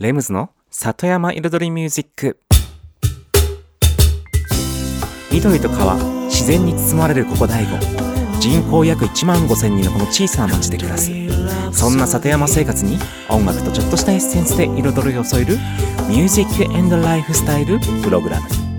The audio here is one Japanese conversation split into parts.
レムズの里山彩りミュージック緑と川自然に包まれるここ大悟。人口約1万5000人のこの小さな町で暮らす。そんな里山生活に音楽とちょっとしたエッセンスで彩りを添えるミュージックエンドライフスタイルプログラム。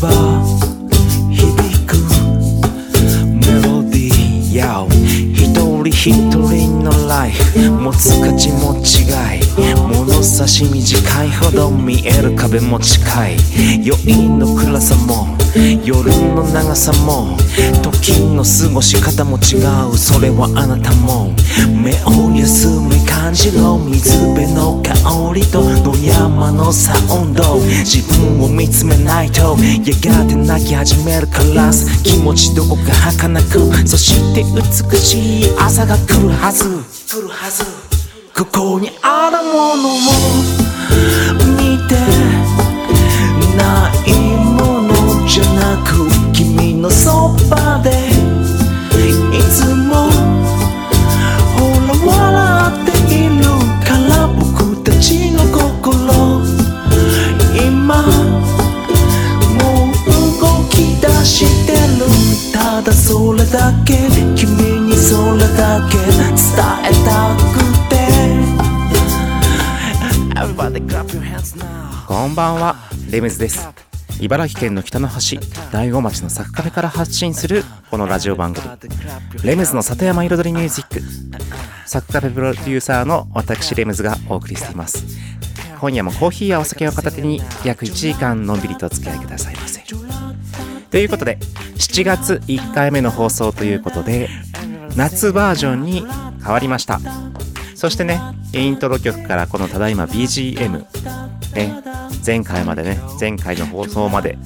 ば響くメロディーや一人一人のライフ持つ価値も違い。物差し短いほど見える壁も近い。余韻の暗さも夜の長さも時の過ごし方も違う。それはあなたも目を休め感じろ水辺の香りと野山のサウンド。自分を見つめないとやがて泣き始めるから気持ちどこか儚くそして美しい朝が来るはず。来るはず。ここにあるものを見てないものじゃなく君のそばでいつもただそれだけ。君にそれだけ。伝えたくて。こんばんは。レムズです。茨城県の北の端大子町のサクカフェから発信するこのラジオ番組。レムズの里山彩りミュージック。サクカフェプロデューサーの私レムズがお送りしています。今夜もコーヒーやお酒を片手に約1時間のんびりとお付き合いくださいませ。ということで7月1回目の放送ということで夏バージョンに変わりました。そしてねイントロ曲からこのただいま BGM ね前回までね前回の放送まで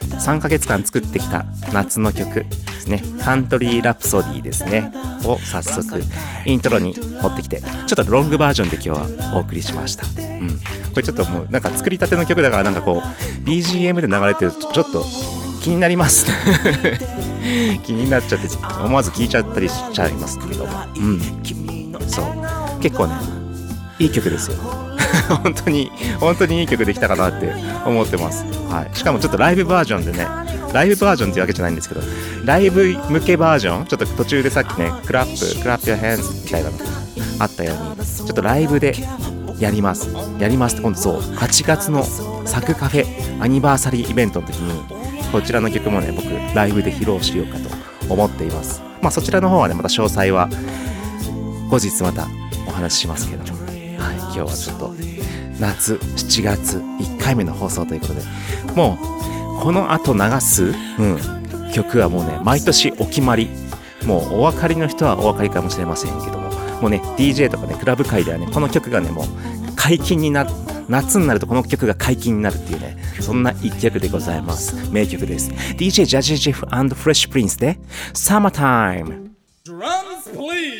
3ヶ月間作ってきた夏の曲ですね。カントリーラプソディですね。を早速イントロに持ってきてちょっとロングバージョンで今日はお送りしました。うん。これちょっともうなんか作りたての曲だからなんかこう BGM で流れてるとちょっと気になります。気になっちゃって思わず聞いちゃったりしちゃいますけど。もうん。そう。結構ねいい曲ですよ。本当に本当にいい曲できたかなって思ってます、はい、しかもちょっとライブバージョンでねライブバージョンっていうわけじゃないんですけどライブ向けバージョンちょっと途中でさっきねクラップクラップやヘンズみたいなのがあったようにちょっとライブでやります。やりますって今度そう8月のサクカフェアニバーサリーイベントの時にこちらの曲もね僕ライブで披露しようかと思っています。まあそちらの方はねまた詳細は後日またお話ししますけども。はい、今日はちょっと夏7月1回目の放送ということで。もうこの後流す、うん、曲はもうね毎年お決まり。もうお分かりの人はお分かりかもしれませんけども。もうね DJ とかねクラブ界ではねこの曲がねもう解禁にな夏になるとこの曲が解禁になるっていうねそんな一曲でございます。名曲です。DJ ジャジージェフフレッシュプリンスで Summertime Drums, please.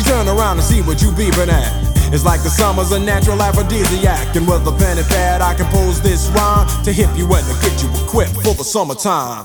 She turn around and see what you beeping at. It's like the summer's a natural aphrodisiac. And with a pen and pad, I compose this rhyme to hip you and to get you equipped for the summertime.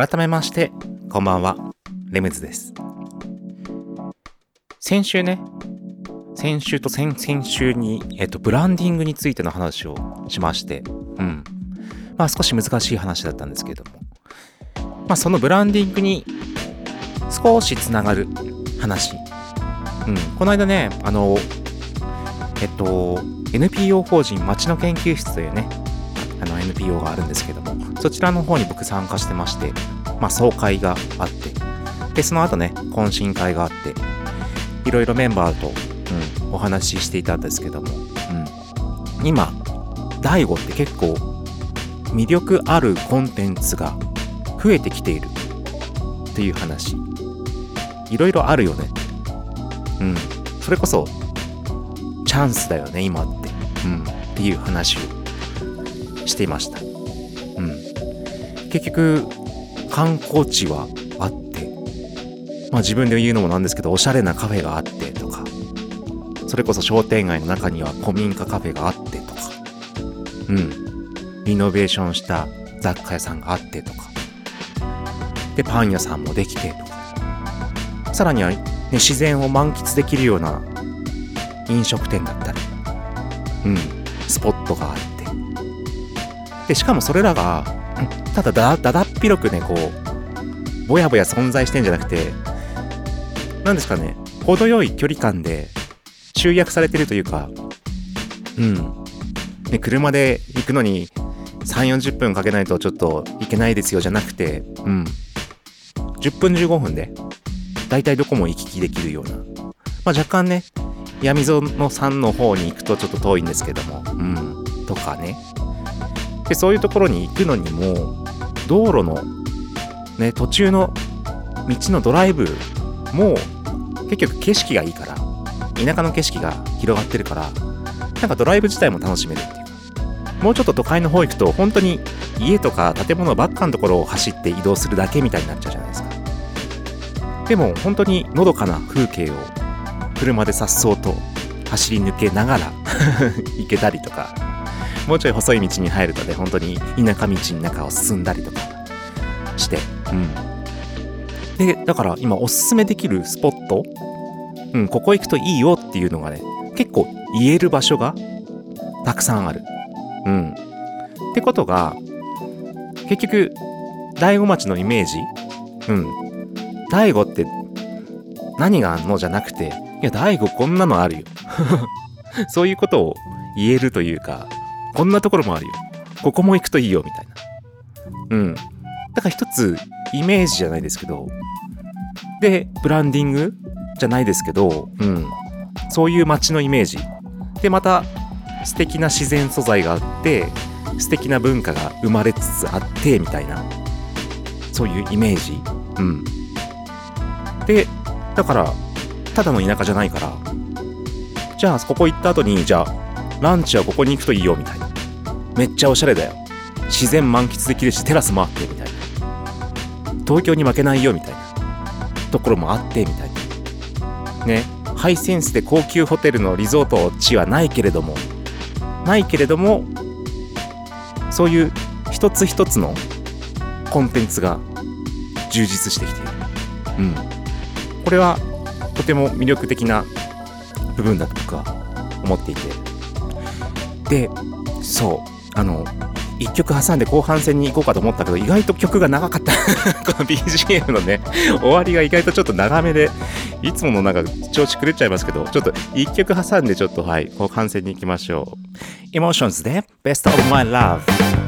改めまして、こんばんは。レムズです。先週ね、先週と先々週に、えっと、ブランディングについての話をしまして、うん。まあ少し難しい話だったんですけれども、まあそのブランディングに少しつながる話。うん。この間ね、あの、えっと、NPO 法人町の研究室というね、あの NPO があるんですけども、そちらの方に僕参加してまして、まあ、総会があって、で、その後ね、懇親会があって、いろいろメンバーと、うん、お話ししていたんですけども、うん、今、DAIGO って結構魅力あるコンテンツが増えてきているっていう話。いろいろあるよね。うん。それこそ、チャンスだよね、今って。うん。っていう話をしていました。うん。結局、観光地はあって、まあ自分で言うのもなんですけど、おしゃれなカフェがあってとか、それこそ商店街の中には古民家カフェがあってとか、うん。リノベーションした雑貨屋さんがあってとか、で、パン屋さんもできてとか、さらには、ね、自然を満喫できるような飲食店だったり、うん、スポットがあってでしかもそれらがただだだだっ広くねこうぼやぼや存在してんじゃなくて何ですかね程よい距離感で集約されてるというかうん。ね車で行くのに3 4 0分かけないとちょっと行けないですよじゃなくてうん。10分15分で大体どこも行き来できるような、まあ、若干ね闇園さんの方に行くとちょっと遠いんですけどもうん。とかね。でそういうところに行くのにも道路のね途中の道のドライブも結局景色がいいから田舎の景色が広がってるからなんかドライブ自体も楽しめるっていう。もうちょっと都会の方行くと本当に家とか建物ばっかのところを走って移動するだけみたいになっちゃうじゃないですか。でも本当にのどかな風景を車で颯爽と走り抜けながら 行けたりとか。もうちょい細い道に入るとね本当に田舎道の中を進んだりとかして。うんでだから今おすすめできるスポット？うんここ行くといいよっていうのがね結構言える場所がたくさんある。うん。ってことが結局大子町のイメージ？うん。大悟って何があんのじゃなくて、いや、大悟こんなのあるよ。そういうことを言えるというか、こんなところもあるよ。ここも行くといいよ、みたいな。うん。だから一つ、イメージじゃないですけど、で、ブランディングじゃないですけど、うん。そういう街のイメージ。で、また、素敵な自然素材があって、素敵な文化が生まれつつあって、みたいな。そういうイメージ。うん。で、だから、ただの田舎じゃないから、じゃあ、ここ行った後に、じゃあ、ランチはここに行くといいよ、みたいな。めっちゃおしゃれだよ。自然満喫できるし、テラスもあって、みたいな。東京に負けないよ、みたいな。ところもあって、みたいな。ね。ハイセンスで高級ホテルのリゾート地はないけれども、ないけれども、そういう一つ一つのコンテンツが充実してきている。うん。これはとても魅力的な部分だと僕は思っていて。で、そう、あの、1曲挟んで後半戦に行こうかと思ったけど、意外と曲が長かった。この BGM のね、終わりが意外とちょっと長めで、いつものなんか調子狂っちゃいますけど、ちょっと1曲挟んでちょっとはい、後半戦に行きましょう。Emotions で Best of My Love。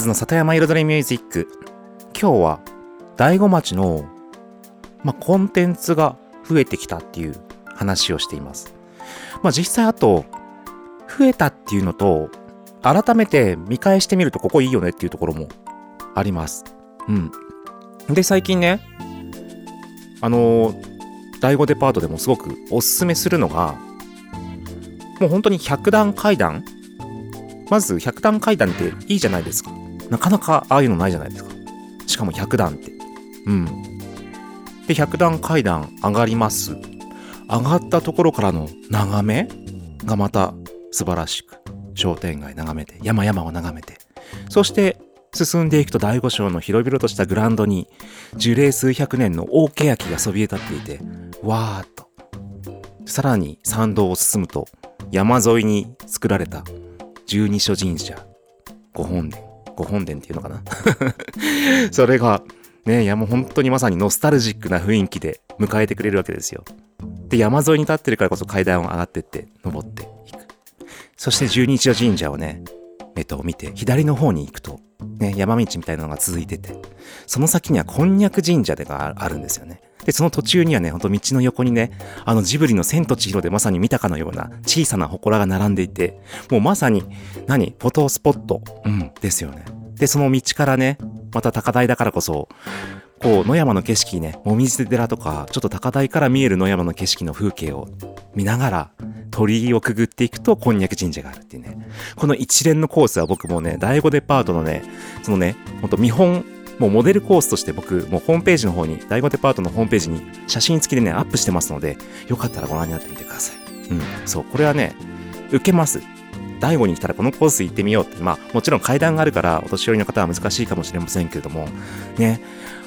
ムズの里山彩りミュージック今日は大子町の、まあ、コンテンツが増えてきたっていう話をしています。まあ実際あと増えたっていうのと改めて見返してみるとここいいよねっていうところもあります。うん。で最近ねあの第5デパートでもすごくおすすめするのがもう本当に100段階段。まず100段階段っていいじゃないですか。なかなかああいうのないじゃないですか。しかも100段って。うん。で100段階段上がります。上がったところからの眺めがまた素晴らしく。商店街眺めて山々を眺めて。そして進んでいくと第五章の広々としたグラウンドに樹齢数百年の大欅がそびえ立っていてわーっと。さらに参道を進むと山沿いに作られた十二所神社御本殿。御本殿っていうのかな？それがねいやもう本当にまさにノスタルジックな雰囲気で迎えてくれるわけですよ。で山沿いに立ってるからこそ階段を上がってって登っていく。そして十二所神社をねえっと見て左の方に行くとね山道みたいなのが続いててその先にはこんにゃく神社でがあるんですよね。で、その途中にはね、ほんと道の横にね、あのジブリの千と千尋でまさに見たかのような小さな祠が並んでいて、もうまさに、何？フォトスポット、うん、ですよね。で、その道からね、また高台だからこそ、こう、野山の景色ね、もみじ寺とか、ちょっと高台から見える野山の景色の風景を見ながら、鳥居をくぐっていくと、こんにゃく神社があるっていうね。この一連のコースは僕もね、第5デパートのね、そのね、ほんと見本、もうモデルコースとして僕、もうホームページの方に、第5デパートのホームページに写真付きでね、アップしてますので、よかったらご覧になってみてください。うん、そう、これはね、受けます。第5に来たらこのコース行ってみようって、まあ、もちろん階段があるから、お年寄りの方は難しいかもしれませんけれども、ね、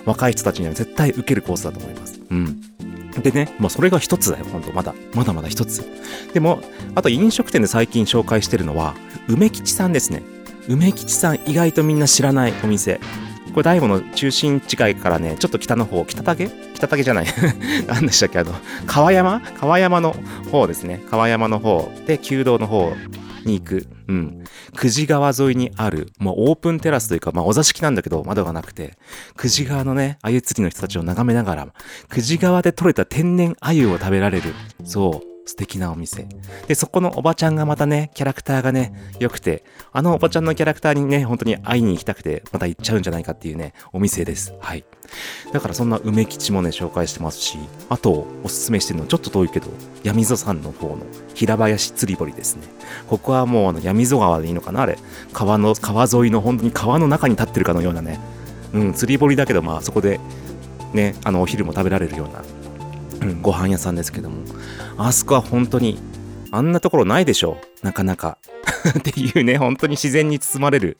若い人たちには絶対受けるコースだと思います。うん。でね、まあそれが一つだよ、ほんと。まだ、まだまだ一つ。でも、あと飲食店で最近紹介してるのは、梅吉さんですね。梅吉さん意外とみんな知らないお店。これ、大悟の中心地街からね、ちょっと北の方、北竹？北竹じゃない。何でしたっけ？あの、川山？川山の方ですね。川山の方で、旧道の方に行く。うん。久慈川沿いにある、もうオープンテラスというか、まあお座敷なんだけど、窓がなくて、久慈川のね、鮎釣りの人たちを眺めながら、久慈川で採れた天然鮎を食べられる。そう。素敵なお店。で、そこのおばちゃんがまたね、キャラクターがね、良くて、あのおばちゃんのキャラクターにね、本当に会いに行きたくて、また行っちゃうんじゃないかっていうね、お店です。はい。だからそんな梅吉もね、紹介してますし、あと、おすすめしてるの、ちょっと遠いけど、闇溝山の方の平林釣り堀ですね。ここはもうあの闇溝川でいいのかなあれ。川の、川沿いの本当に川の中に立ってるかのようなね、うん、釣り堀だけど、まあそこで、ね、あの、お昼も食べられるような、うん、ご飯屋さんですけども、あそこは本当に、あんなところないでしょう。なかなか。っていうね、本当に自然に包まれる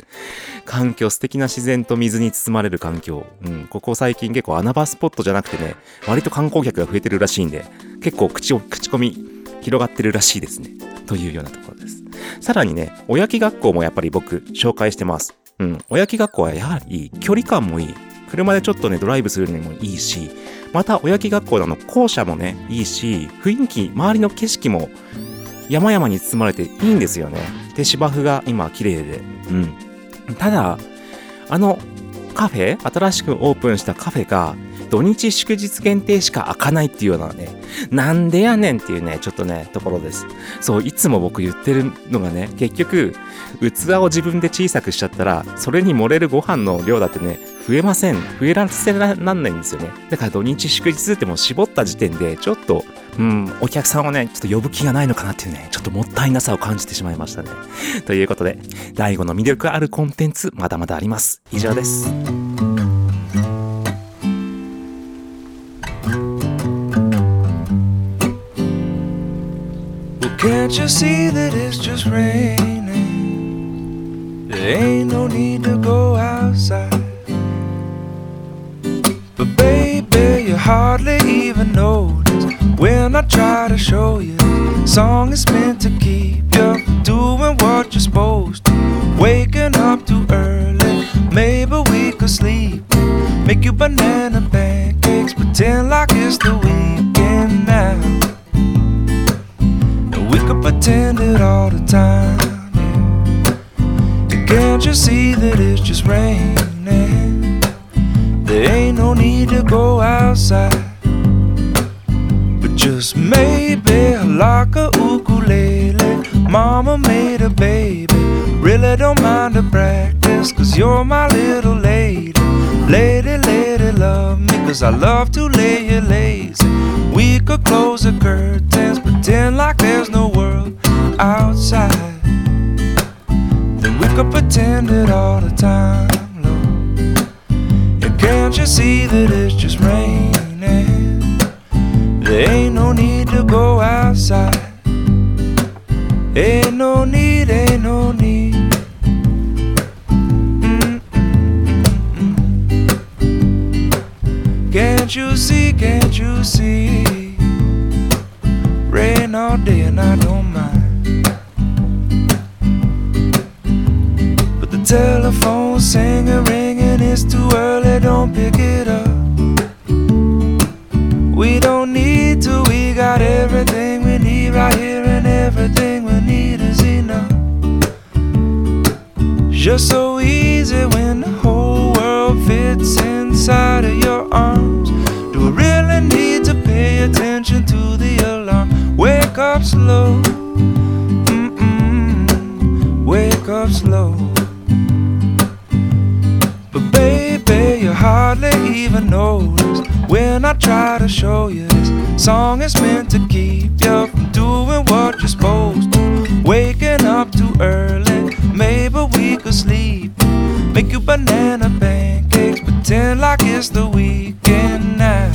環境、素敵な自然と水に包まれる環境。うん、ここ最近結構穴場スポットじゃなくてね、割と観光客が増えてるらしいんで、結構口を、口コミ広がってるらしいですね。というようなところです。さらにね、おやき学校もやっぱり僕紹介してます。うん、おやき学校はやはり距離感もいい。車でちょっとね、ドライブするにもいいし、また、おやき学校の校舎もね、いいし、雰囲気、周りの景色も山々に包まれていいんですよね。で、芝生が今綺麗で。うん。ただ、あのカフェ、新しくオープンしたカフェが、土日祝日限定しか開かないっていうようなね、なんでやねんっていうね、ちょっとね、ところです。そう、いつも僕言ってるのがね、結局、器を自分で小さくしちゃったら、それに盛れるご飯の量だってね、増えません。増えらせらなんないんですよね。だから土日祝日ってもう絞った時点で、ちょっと、うん、お客さんをね、ちょっと呼ぶ気がないのかなっていうね、ちょっともったいなさを感じてしまいましたね。ということで、第5の魅力あるコンテンツ、まだまだあります。以上です。Can't you see that it's just raining? There ain't no need to go outside. Hardly even notice when I try to show you. Song is meant to keep you doing what you're supposed to. Waking up too early, maybe we could sleep. Make you banana pancakes, pretend like it's the weekend now. We could pretend it all the time. And can't you see that it's just raining? Really don't mind the practice, cause you're my little lady. Lady, lady, love me, cause I love to lay you lazy. We could close the curtains, pretend like there's no world outside. Then we could pretend it all the time, Lord. And can't you see that it's just raining? Right here, and everything we need is enough. Just so easy when the whole world fits inside of your arms. Do I really need to pay attention to the alarm? Wake up slow, mm-mm, wake up slow. But baby, you hardly even notice when I try to show you this song is meant to keep we could sleep. Make you banana pancakes, pretend like it's the weekend now.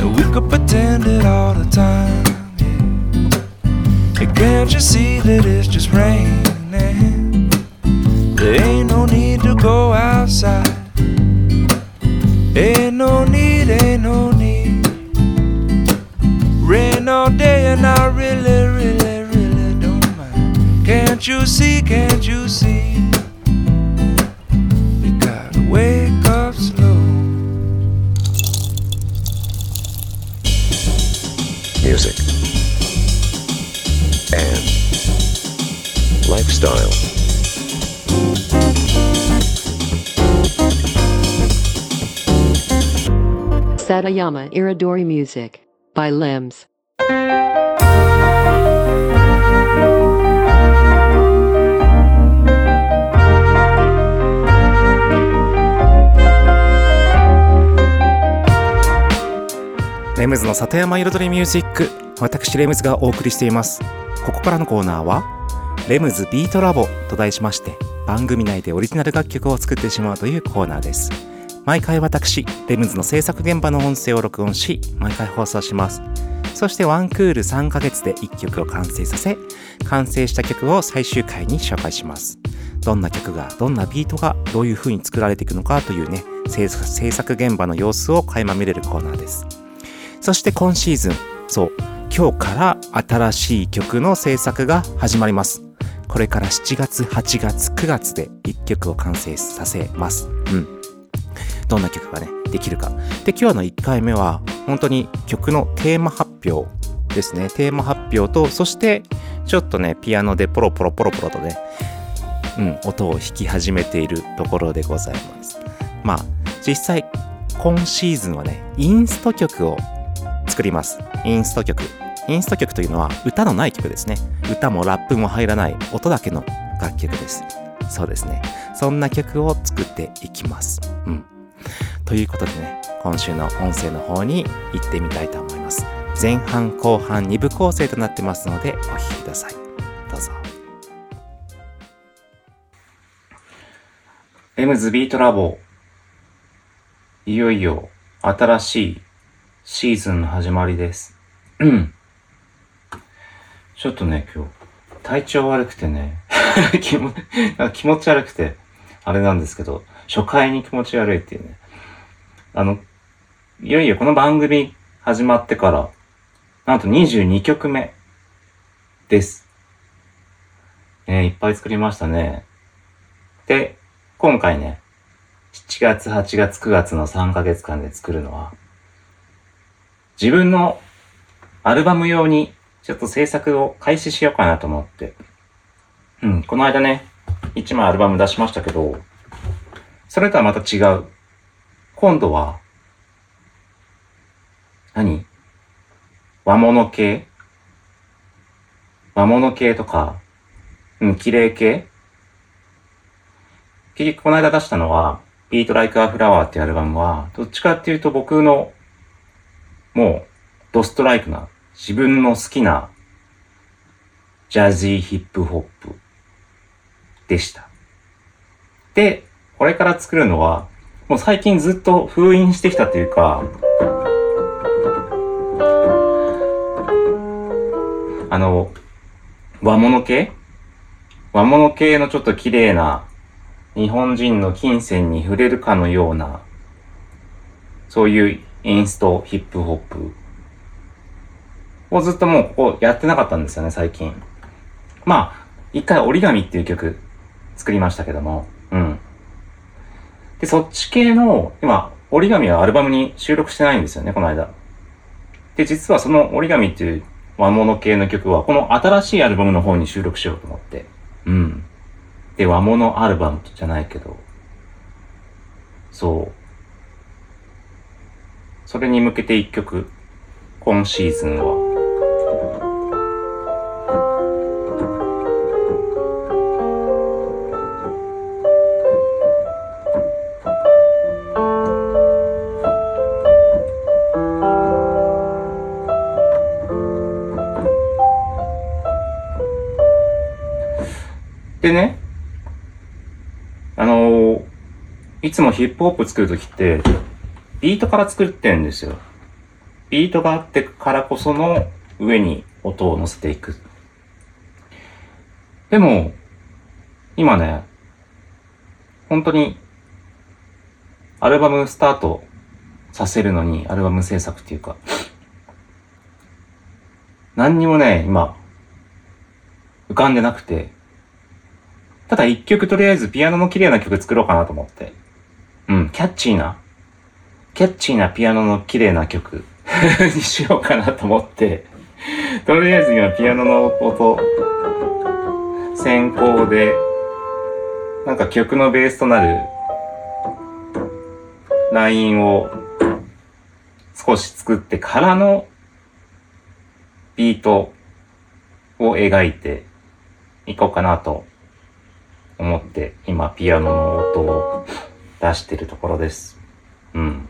And we could pretend it all the time. Yeah. And can't you see that it's just raining? You see, can't you see? You gotta wake up slow. music, and lifestyle. Satayama Iridori Music by Limbs. レムズの里山彩りミュージック。私レムズがお送りしています。ここからのコーナーはレムズビートラボと題しまして番組内でオリジナル楽曲を作ってしまうというコーナーです。毎回私レムズの制作現場の音声を録音し毎回放送します。そしてワンクール3ヶ月で1曲を完成させ完成した曲を最終回に紹介します。どんな曲がどんなビートがどういう風に作られていくのかというね制作制作現場の様子を垣間見れるコーナーです。そして今シーズン、そう、今日から新しい曲の制作が始まります。これから7月、8月、9月で1曲を完成させます。うん。どんな曲がね、できるか。で、今日の1回目は、本当に曲のテーマ発表ですね。テーマ発表と、そして、ちょっとね、ピアノでポロポロポロポロとね、うん、音を弾き始めているところでございます。まあ、実際、今シーズンはね、インスト曲を作ります。インスト曲。インスト曲というのは歌のない曲ですね。歌もラップも入らない音だけの楽曲です。そうですね。そんな曲を作っていきます。うん。ということでね、今週の音声の方に行ってみたいと思います。前半後半2部構成となってますのでお聴きください。どうぞ。レムズビートラボいよいよ新しいシーズンの始まりです。ちょっとね、今日、体調悪くてね、気も気持ち悪くて、あれなんですけど、初回に気持ち悪いっていうね。あの、いよいよこの番組始まってから、なんと22曲目です。ねいっぱい作りましたね。で、今回ね、7月、8月、9月の3ヶ月間で作るのは、自分のアルバム用にちょっと制作を開始しようかなと思って。うん、この間ね、1枚アルバム出しましたけど、それとはまた違う。今度は、何？和物系？和物系とか、うん、綺麗系？結局この間出したのは、Beat Like a Flower っていうアルバムは、どっちかっていうと僕の、もう、ドストライクな、自分の好きな、ジャズィーヒップホップでした。で、これから作るのは、もう最近ずっと封印してきたというか、あの、和物系？和物系のちょっと綺麗な、日本人の金銭に触れるかのような、そういうインスト、ヒップホップをずっともうここやってなかったんですよね、最近。まあ、一回折り紙っていう曲作りましたけども、うん。で、そっち系の、今、折り紙はアルバムに収録してないんですよね、この間。で、実はその折り紙っていう和物系の曲は、この新しいアルバムの方に収録しようと思って。うん。で、和物アルバムじゃないけど、そう。それに向けて一曲、今シーズンは、でね、あのーいつもヒップホップ作るときって、ビートから作ってるんですよ。ビートがあってからこその上に音を乗せていく。でも、今ね、本当に、アルバムスタートさせるのに、アルバム制作っていうか、何にもね、今、浮かんでなくて、ただ一曲とりあえずピアノの綺麗な曲作ろうかなと思って。うん、キャッチーな、キャッチーなピアノの綺麗な曲 にしようかなと思って、とりあえず今ピアノの音、先行で、なんか曲のベースとなるラインを少し作ってからのビートを描いていこうかなと思って今ピアノの音を出してるところです。うん。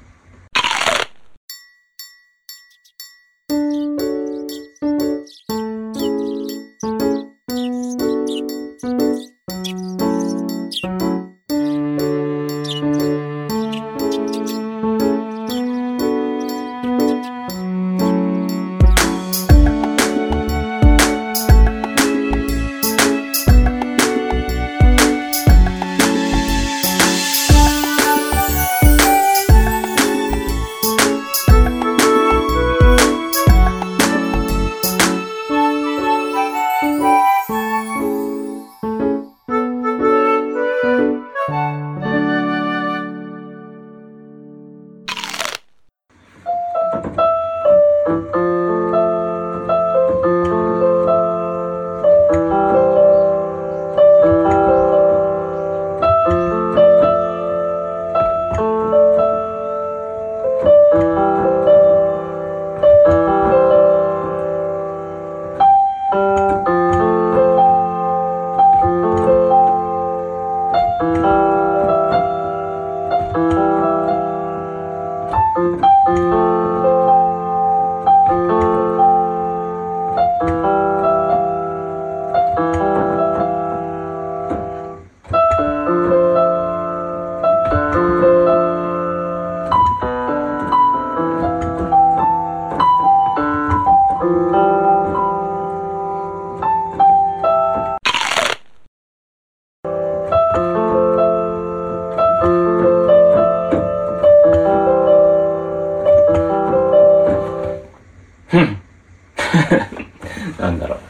なんだろう。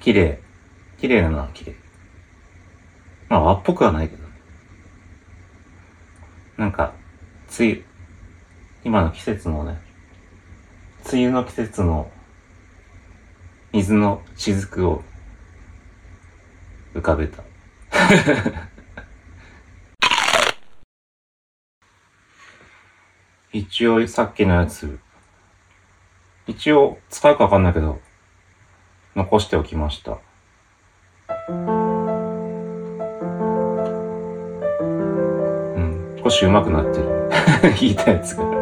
綺麗。綺麗なのは綺麗。まあ和っぽくはないけど。なんか、梅雨、今の季節のね、梅雨の季節の水の雫を浮かべた。一応さっきのやつ、一応使うかわかんないけど、残しておきました。うん、少し上手くなってる。弾いたやつが。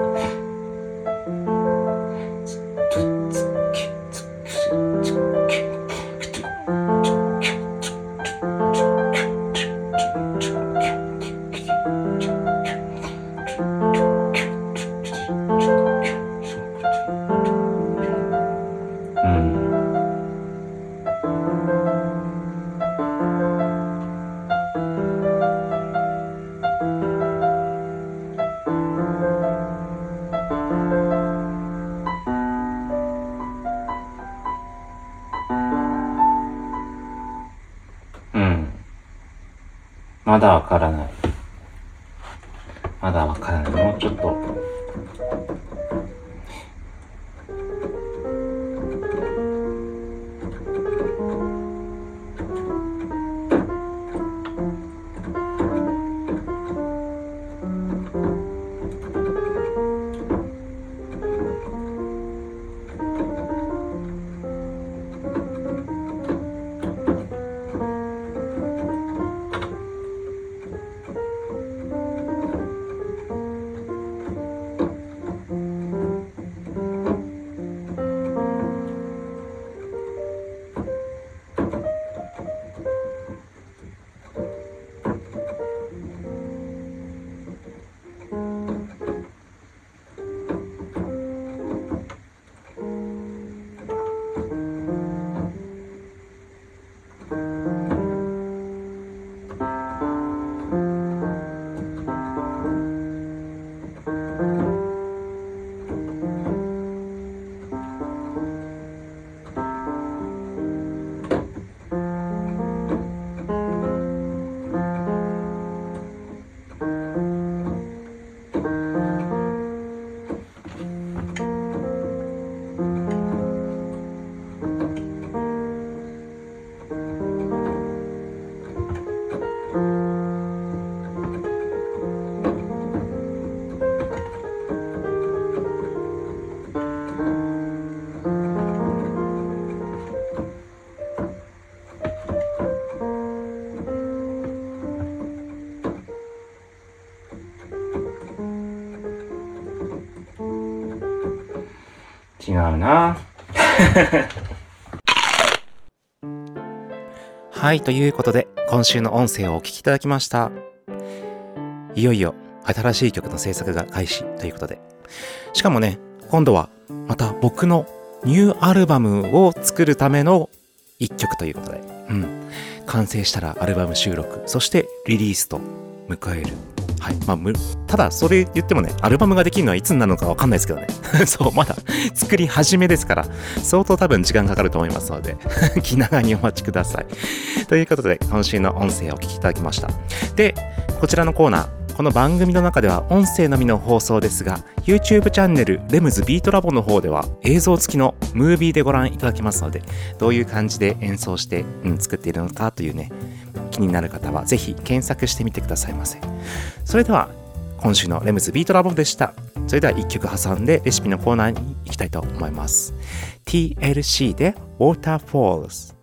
うな はい、ということで、今週の音声をお聞きいただきました。いよいよ、新しい曲の制作が開始ということで。しかもね、今度は、また僕のニューアルバムを作るための一曲ということで。うん。完成したらアルバム収録、そしてリリースと迎える。はい。まあ、む、ただ、それ言ってもね、アルバムができるのはいつになるのかわかんないですけどね。そう、まだ 作り始めですから、相当多分時間かかると思いますので、気長にお待ちください。ということで、今週の音声をお聞きいただきました。で、こちらのコーナー、この番組の中では音声のみの放送ですが、YouTube チャンネルレムズビートラボの方では映像付きのムービーでご覧いただけますので、どういう感じで演奏して、うん、作っているのかというね、気になる方はぜひ検索してみてくださいませ。それでは、今週のレムズビートラボでした。それでは1曲挟んでレシピのコーナーに行きたいと思います。TLC で Waterfalls。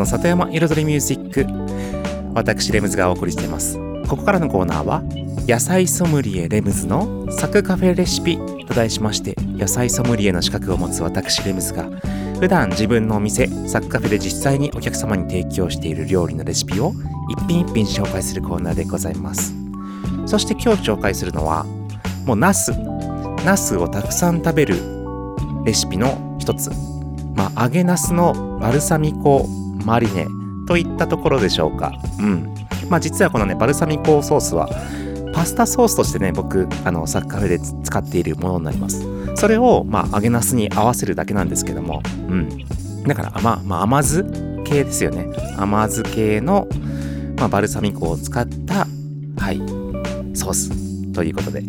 の里山彩りミュージック。私レムズがお送りしています。ここからのコーナーは野菜ソムリエレムズのサクカフェレシピと題しまして野菜ソムリエの資格を持つ私レムズが普段自分のお店サクカフェで実際にお客様に提供している料理のレシピを一品一品紹介するコーナーでございます。そして今日紹介するのはもうナス。ナスをたくさん食べるレシピの一つ。まあ揚げナスのバルサミコマリネといったところでしょうか。うん。まあ実はこのねバルサミコソースはパスタソースとしてね僕あのサッカフェで使っているものになります。それをまあ揚げナスに合わせるだけなんですけども。うん。だから甘,、まあ、甘酢系ですよね。甘酢系の、まあ、バルサミコを使ったはいソースということで。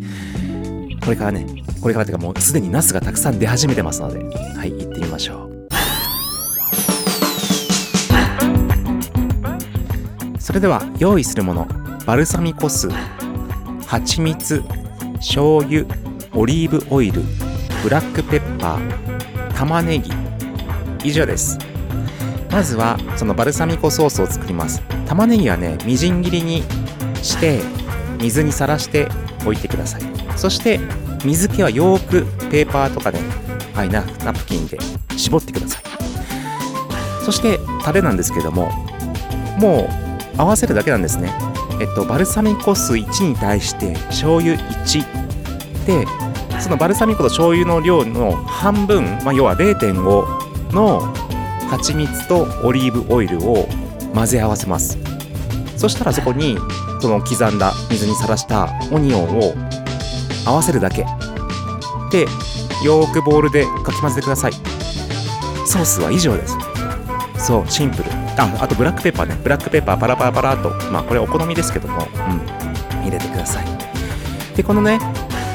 これからねこれからというかもうすでにナスがたくさん出始めてますのではい行ってみましょう。それでは用意するものバルサミコ酢蜂蜜醤油オリーブオイルブラックペッパー玉ねぎ。以上です。まずはそのバルサミコソースを作ります。玉ねぎはねみじん切りにして水にさらしておいてください。そして水気はよくペーパーとかで、はい、ナナプキンで絞ってください。そしてタレなんですけどももう合わせるだけなんですね。えっとバルサミコ酢1に対して醤油1でそのバルサミコと醤油の量の半分、まあ、要は0.5の蜂蜜とオリーブオイルを混ぜ合わせます。そしたらそこにその刻んだ水にさらしたオニオンを合わせるだけ。でよーくボウルでかき混ぜてください。ソースは以上です。そうシンプル。ああとブラックペッパーね。ブラックペッパーパラパラパラとまあこれお好みですけどもうん。入れてください。でこのね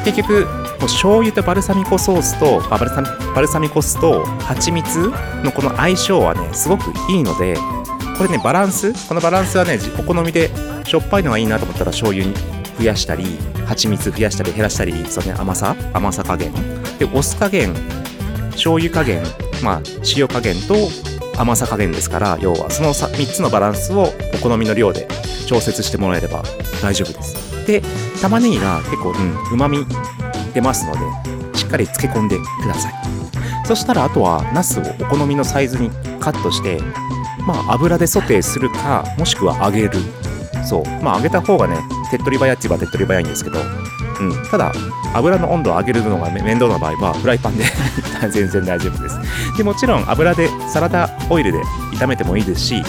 結局醤油とバルサミコソースとあバルサミバルサミコ酢と蜂蜜のこの相性はねすごくいいのでこれねバランス？このバランスはねお好みでしょっぱいのがいいなと思ったら醤油に増やしたり蜂蜜増やしたり減らしたりそうね甘さ？甘さ加減？でお酢加減醤油加減まあ塩加減と甘さ加減ですから要はその3つのバランスをお好みの量で調節してもらえれば大丈夫です。で玉ねぎが結構うま、み出ますのでしっかり漬け込んでください。そしたらあとはナスをお好みのサイズにカットしてまあ油でソテーするかもしくは揚げる。そう。まあ揚げた方がね手っ取り早いって言えば手っ取り早いんですけどうん、ただ油の温度を上げるのが面倒な場合はフライパンで 全然大丈夫です。でもちろん油でサラダオイルで炒めてもいいですし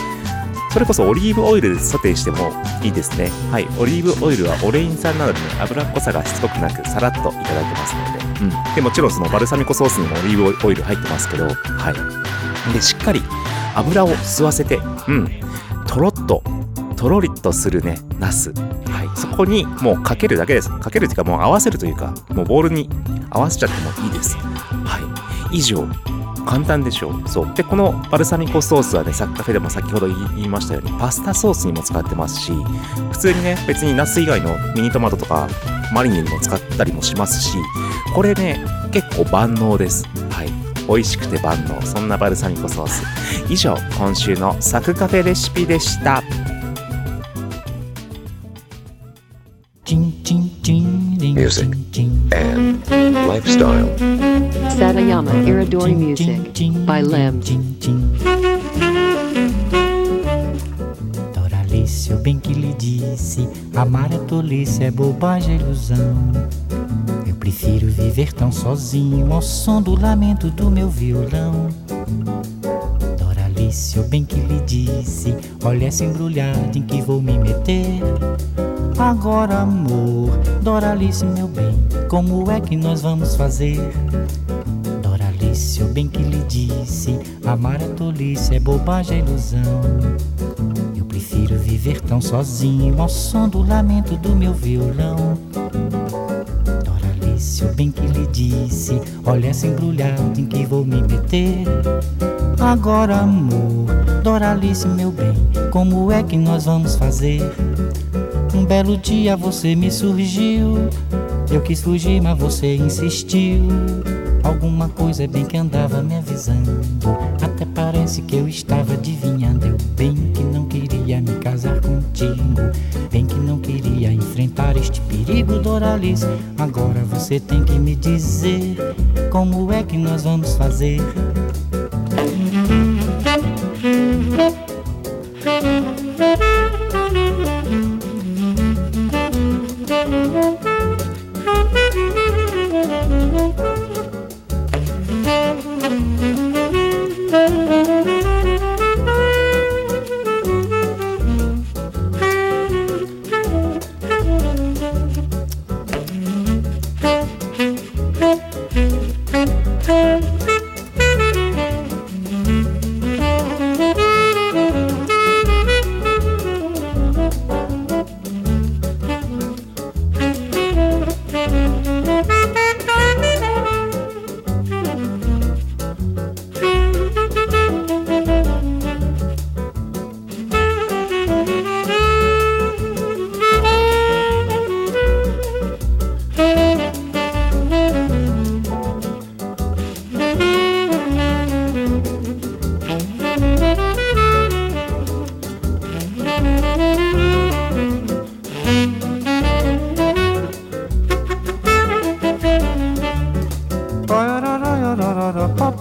それこそオリーブオイルでソテーしてもいいですね。はい。オリーブオイルはオレイン酸なので、ね、油っこさがしつこくなくさらっといただけますので、うん、でもちろんそのバルサミコソースにもオリーブオイル入ってますけどはい。でしっかり油を吸わせてうん。とろっととろりとするねナス。そこにもうかけるだけです。かけるというかもう合わせるというかもうボウルに合わせちゃってもいいです。はい。以上。簡単でしょう。そう。でこのバルサミコソースはねサッカフェでも先ほど言いましたようにパスタソースにも使ってますし普通にね別にナス以外のミニトマトとかマリネにも使ったりもしますしこれね結構万能です。はい。美味しくて万能。そんなバルサミコソース。以上今週のサクカフェレシピでした。Music and lifestyle. Satayama Iridori Music by Limbs. Doralice, eu bem que lhe disse Amar é tolice, é bobagem, é ilusão Eu prefiro viver tão sozinho Ao som do lamento do meu violão Doralice, eu bem que lhe disse Olha essa embrulhada em que vou me meter. Agora amor, Doralice meu bem Como é que nós vamos fazer? Doralice, eu bem que lhe disse Amar é tolice, é bobagem, é ilusão. Eu prefiro viver tão sozinho Ao som do lamento do meu violão Doralice, eu bem que lhe disse Olha essa embrulhada em que vou me meter Agora amor, Doralice meu bem Como é que nós vamos fazer? Um belo dia você me surgiu. Eu quis fugir, mas você insistiu. Alguma coisa bem que andava me avisando. Até parece que eu estava adivinhando. Eu bem que não queria me casar contigo. Este perigo, Doralice. Agora você tem que me dizer como é que nós vamos fazer.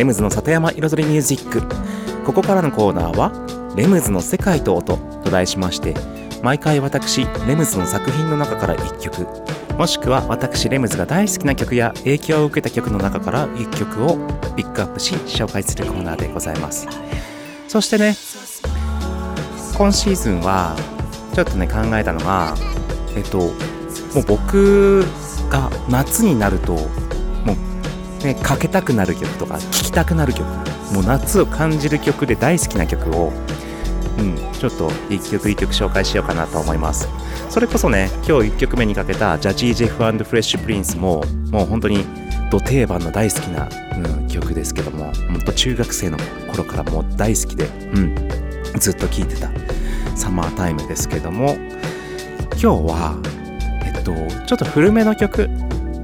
レムズの里山彩りミュージック。ここからのコーナーは「レムズの世界と音」と題しまして毎回私レムズの作品の中から1曲。もしくは私レムズが大好きな曲や影響を受けた曲の中から1曲をピックアップし紹介するコーナーでございます。そしてね今シーズンはちょっとね考えたのがえっともう僕が夏になるとねかけたくなる曲とか聴きたくなる曲もう夏を感じる曲で大好きな曲をうん、ちょっと一曲一曲紹介しようかなと思います。それこそね今日1曲目にかけたジャジー・ジェフフレッシュ・プリンスももう本当にド定番の大好きな、うん、曲ですけども本当中学生の頃からもう大好きで、うん、ずっと聴いてたサマータイムですけども今日はえっとちょっと古めの曲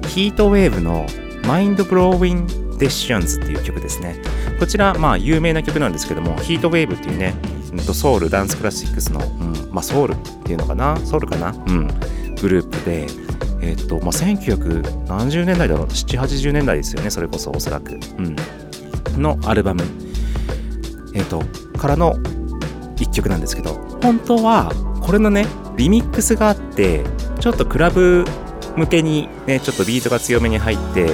ヒートウェーブのマインドブローウィンデッションズっていう曲ですね。こちらまあ有名な曲なんですけどもヒートウェーブっていうねソウルダンスクラシックスの、うんまあ、ソウルっていうのかな？ソウルかな？うん。グループでえっ、とまあ1970年代だろう。780年代ですよねそれこそおそらく。うん。のアルバム。えっ、とからの一曲なんですけど本当はこれのねリミックスがあってちょっとクラブ向けにねちょっとビートが強めに入って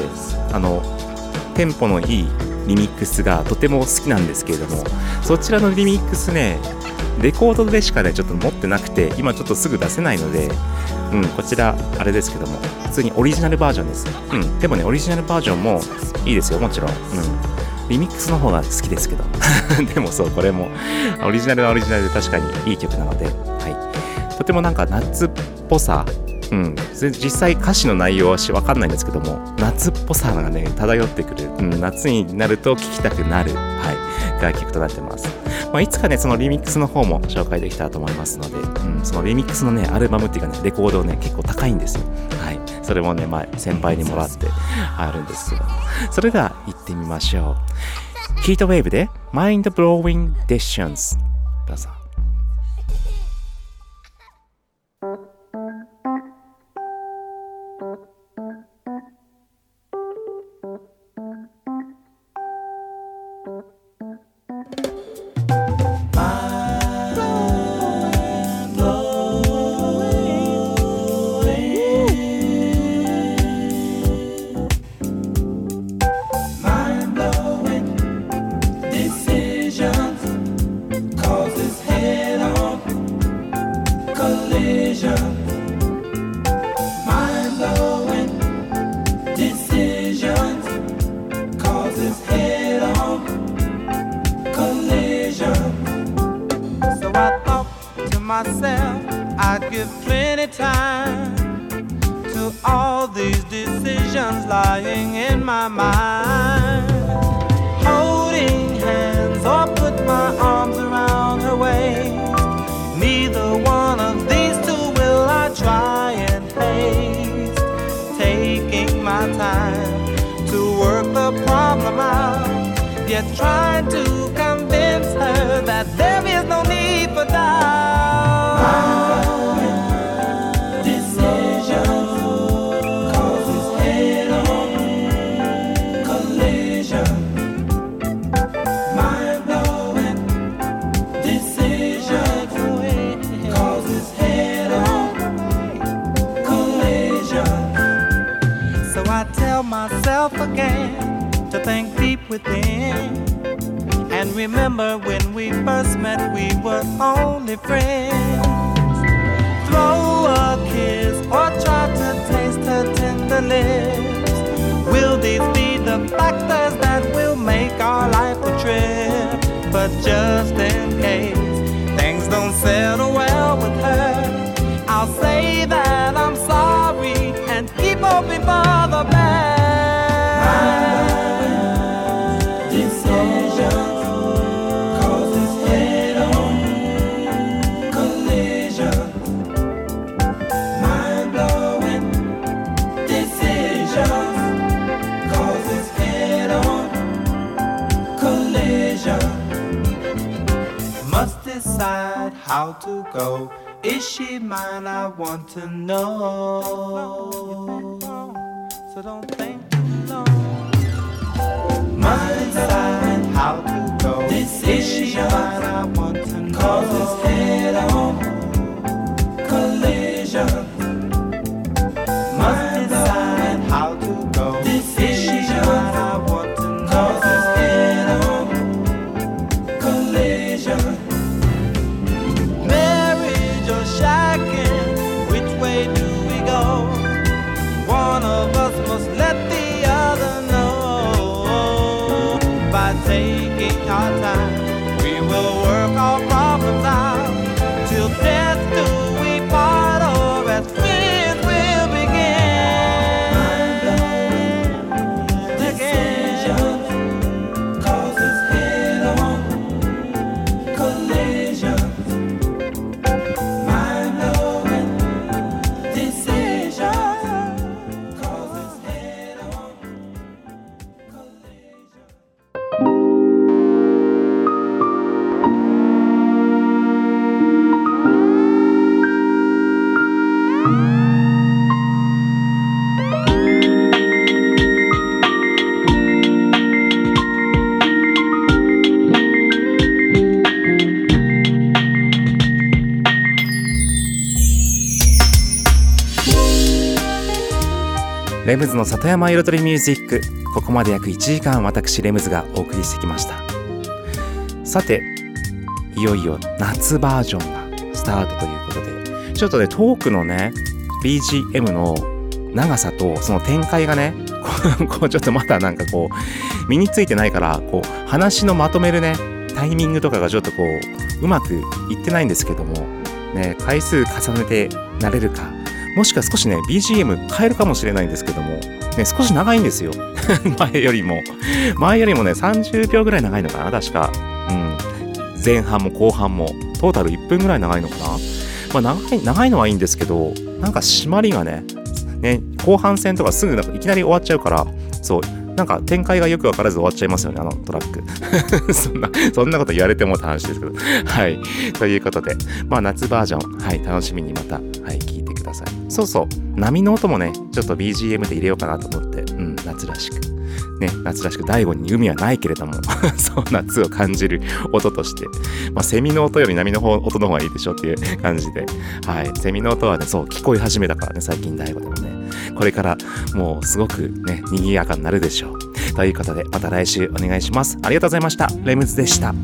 あのテンポのいいリミックスがとても好きなんですけれどもそちらのリミックスねレコードでしかねちょっと持ってなくて今ちょっとすぐ出せないので、うん、こちらあれですけども普通にオリジナルバージョンです、うん、でもねオリジナルバージョンもいいですよもちろん、うん、リミックスの方が好きですけど。でもそうこれもオリジナルはオリジナルで確かにいい曲なので、はい、とてもなんか夏っぽさうん、実際歌詞の内容はし分かんないんですけども夏っぽさがね漂ってくる、うん、夏になると聴きたくなる、はい、楽曲となってます、まあ、いつかねそのリミックスの方も紹介できたらと思いますので、うん、そのリミックスのねアルバムっていうかねレコードをね結構高いんですよ。はい。それもね前先輩にもらってあるんですけど。それでは行ってみましょう。ヒートウェーブで Mind Blowing Decisions どうぞ。Decisions lying in my mind. Holding hands or put my arms around her waist. Neither one of these two will I try and haste. Taking my time to work the problem out. Yet trying to remember when we first met, we were only friends. Throw a kiss or try to taste her tender lips. Will these be the factors that will make our life a trip? But just in case things don't settle well with her, I'll say that how to go. Is she mine? I want to know. So don't think too long. Must decide how to go. This Is she mine? I want to know. Causes head-on collision. レムズの里山彩りミュージック。ここまで約1時間私レムズがお送りしてきました。さていよいよ夏バージョンがスタートということで。ちょっとねトークのね BGM の長さとその展開がねこう こうちょっとまだなんかこう身についてないからこう話のまとめるねタイミングとかがちょっとこううまくいってないんですけどもね回数重ねてなれるかもしくは少しね、BGM 変えるかもしれないんですけども、ね、少し長いんですよ。前よりも。前よりもね、30秒ぐらい長いのかな、確か。うん。前半も後半も、トータル1分ぐらい長いのかな。まあ、長い、長いのはいいんですけど、なんか締まりがね、ね、後半戦とかすぐなんかいきなり終わっちゃうから、そう、なんか展開がよくわからず終わっちゃいますよね、あのトラック。そんな、そんなこと言われてもって話ですけど。はい。ということで、まあ夏バージョン、はい、楽しみにまた、はい、そうそう、波の音もね、ちょっと BGM で入れようかなと思って、うん、夏らしく。ね、夏らしく第五に海はないけれども、そう、夏を感じる音として、まあ、セミの音より波の方音の方がいいでしょっていう感じで、はい、セミの音はね、そう、聞こえ始めたからね、最近第五でもね、これからもうすごくね、賑やかになるでしょう。ということで、また来週お願いします。ありがとうございました。レムズでした。